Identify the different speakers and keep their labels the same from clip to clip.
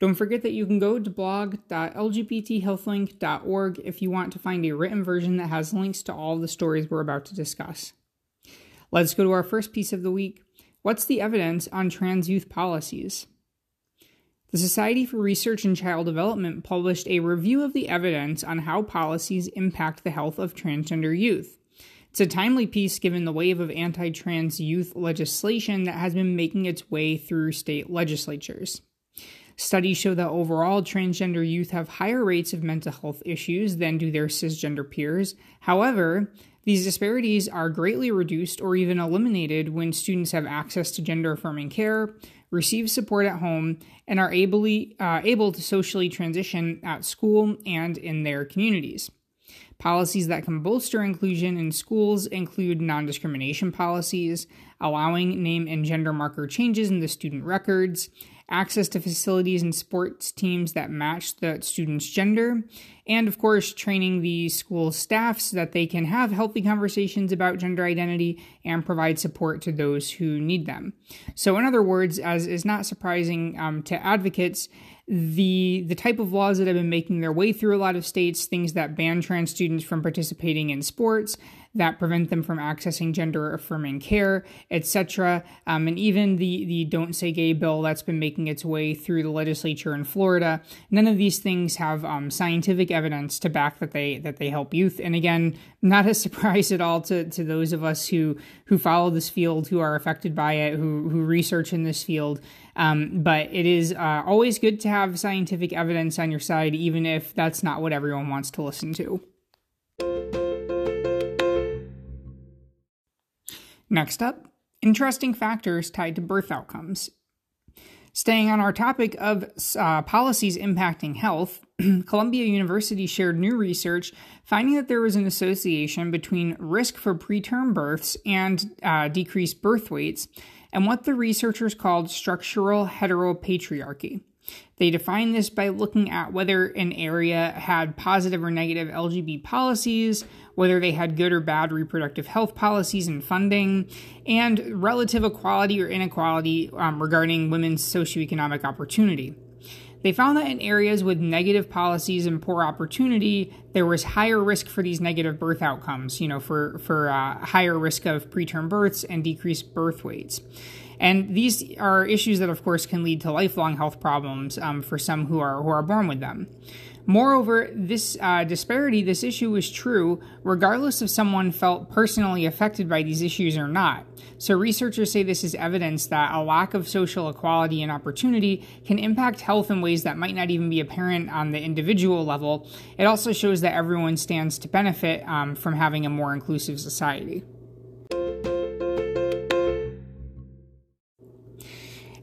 Speaker 1: Don't forget that you can go to blog.lgbthealthlink.org if you want to find a written version that has links to all the stories we're about to discuss. Let's go to our first piece of the week. What's the evidence on trans youth policies? The Society for Research in Child Development published a review of the evidence on how policies impact the health of transgender youth. It's a timely piece given the wave of anti trans youth legislation that has been making its way through state legislatures. Studies show that overall, transgender youth have higher rates of mental health issues than do their cisgender peers. However, these disparities are greatly reduced or even eliminated when students have access to gender affirming care, receive support at home, and are ably, uh, able to socially transition at school and in their communities. Policies that can bolster inclusion in schools include non discrimination policies, allowing name and gender marker changes in the student records, access to facilities and sports teams that match the student's gender, and of course, training the school staff so that they can have healthy conversations about gender identity and provide support to those who need them. So, in other words, as is not surprising um, to advocates, the the type of laws that have been making their way through a lot of states, things that ban trans students from participating in sports, that prevent them from accessing gender affirming care, etc. Um, and even the, the Don't Say Gay bill that's been making its way through the legislature in Florida. None of these things have um, scientific evidence to back that they that they help youth. And again, not a surprise at all to, to those of us who who follow this field, who are affected by it, who who research in this field. Um, but it is uh, always good to have scientific evidence on your side, even if that's not what everyone wants to listen to. Next up, interesting factors tied to birth outcomes. Staying on our topic of uh, policies impacting health, Columbia University shared new research finding that there was an association between risk for preterm births and uh, decreased birth weights, and what the researchers called structural heteropatriarchy. They defined this by looking at whether an area had positive or negative LGBT policies, whether they had good or bad reproductive health policies and funding, and relative equality or inequality um, regarding women's socioeconomic opportunity. They found that in areas with negative policies and poor opportunity, there was higher risk for these negative birth outcomes, you know, for, for uh, higher risk of preterm births and decreased birth weights. And these are issues that, of course, can lead to lifelong health problems um, for some who are who are born with them. Moreover, this uh, disparity, this issue is true regardless if someone felt personally affected by these issues or not. So, researchers say this is evidence that a lack of social equality and opportunity can impact health in ways that might not even be apparent on the individual level. It also shows that everyone stands to benefit um, from having a more inclusive society.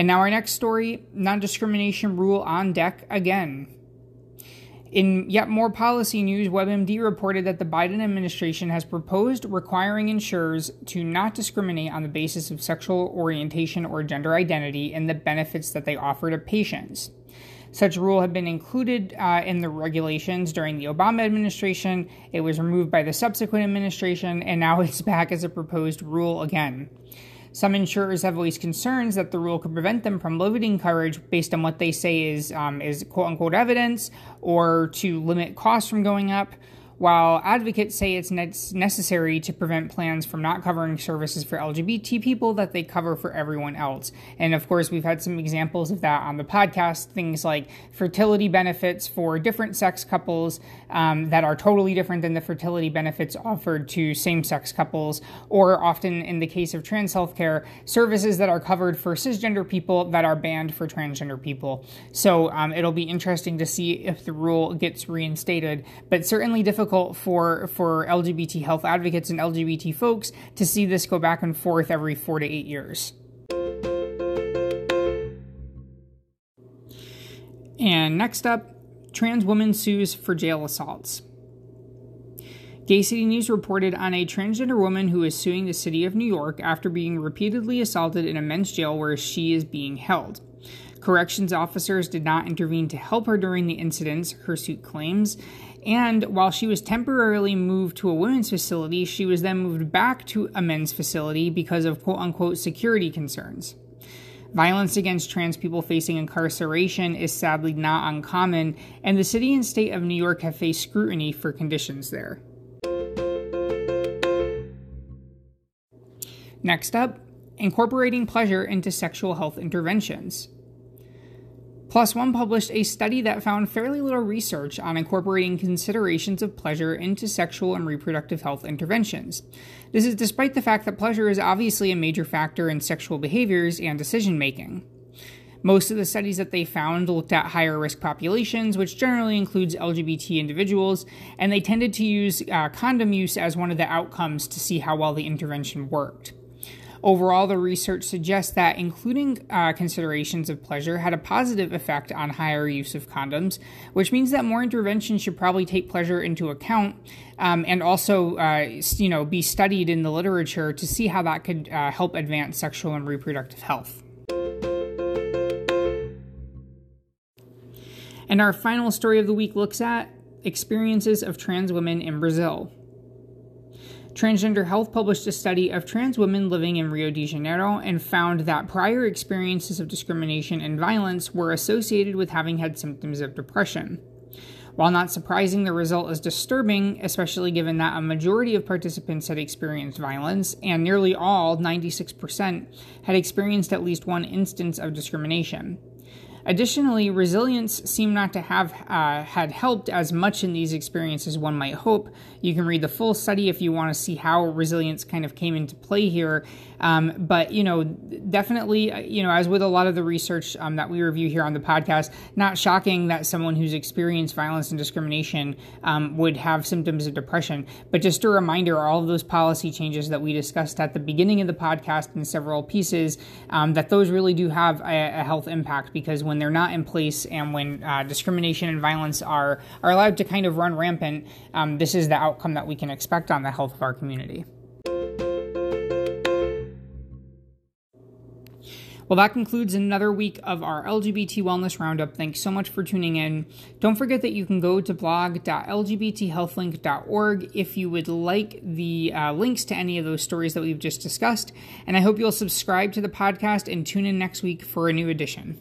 Speaker 1: And now, our next story non discrimination rule on deck again. In yet more policy news, WebMD reported that the Biden administration has proposed requiring insurers to not discriminate on the basis of sexual orientation or gender identity in the benefits that they offer to patients. Such rule had been included uh, in the regulations during the Obama administration. It was removed by the subsequent administration, and now it's back as a proposed rule again. Some insurers have voiced concerns that the rule could prevent them from limiting coverage based on what they say is um, is quote unquote evidence, or to limit costs from going up while advocates say it's necessary to prevent plans from not covering services for LGBT people that they cover for everyone else. And of course, we've had some examples of that on the podcast, things like fertility benefits for different sex couples um, that are totally different than the fertility benefits offered to same sex couples, or often in the case of trans healthcare, services that are covered for cisgender people that are banned for transgender people. So um, it'll be interesting to see if the rule gets reinstated, but certainly difficult difficult for for LGBT health advocates and LGBT folks to see this go back and forth every four to eight years. And next up, trans woman sues for jail assaults. Gay City News reported on a transgender woman who is suing the city of New York after being repeatedly assaulted in a men's jail where she is being held. Corrections officers did not intervene to help her during the incidents, her suit claims. And while she was temporarily moved to a women's facility, she was then moved back to a men's facility because of quote unquote security concerns. Violence against trans people facing incarceration is sadly not uncommon, and the city and state of New York have faced scrutiny for conditions there. Next up, incorporating pleasure into sexual health interventions. PLOS One published a study that found fairly little research on incorporating considerations of pleasure into sexual and reproductive health interventions. This is despite the fact that pleasure is obviously a major factor in sexual behaviors and decision making. Most of the studies that they found looked at higher risk populations, which generally includes LGBT individuals, and they tended to use uh, condom use as one of the outcomes to see how well the intervention worked. Overall, the research suggests that including uh, considerations of pleasure had a positive effect on higher use of condoms, which means that more interventions should probably take pleasure into account um, and also, uh, you know, be studied in the literature to see how that could uh, help advance sexual and reproductive health. And our final story of the week looks at experiences of trans women in Brazil. Transgender Health published a study of trans women living in Rio de Janeiro and found that prior experiences of discrimination and violence were associated with having had symptoms of depression. While not surprising, the result is disturbing, especially given that a majority of participants had experienced violence, and nearly all, 96%, had experienced at least one instance of discrimination. Additionally, resilience seemed not to have uh, had helped as much in these experiences as one might hope. You can read the full study if you want to see how resilience kind of came into play here. Um, but you know, definitely, uh, you know, as with a lot of the research um, that we review here on the podcast, not shocking that someone who's experienced violence and discrimination um, would have symptoms of depression. But just a reminder, all of those policy changes that we discussed at the beginning of the podcast in several pieces, um, that those really do have a, a health impact because when they're not in place and when uh, discrimination and violence are are allowed to kind of run rampant, um, this is the outcome that we can expect on the health of our community. Well, that concludes another week of our LGBT Wellness Roundup. Thanks so much for tuning in. Don't forget that you can go to blog.lgbthealthlink.org if you would like the uh, links to any of those stories that we've just discussed. And I hope you'll subscribe to the podcast and tune in next week for a new edition.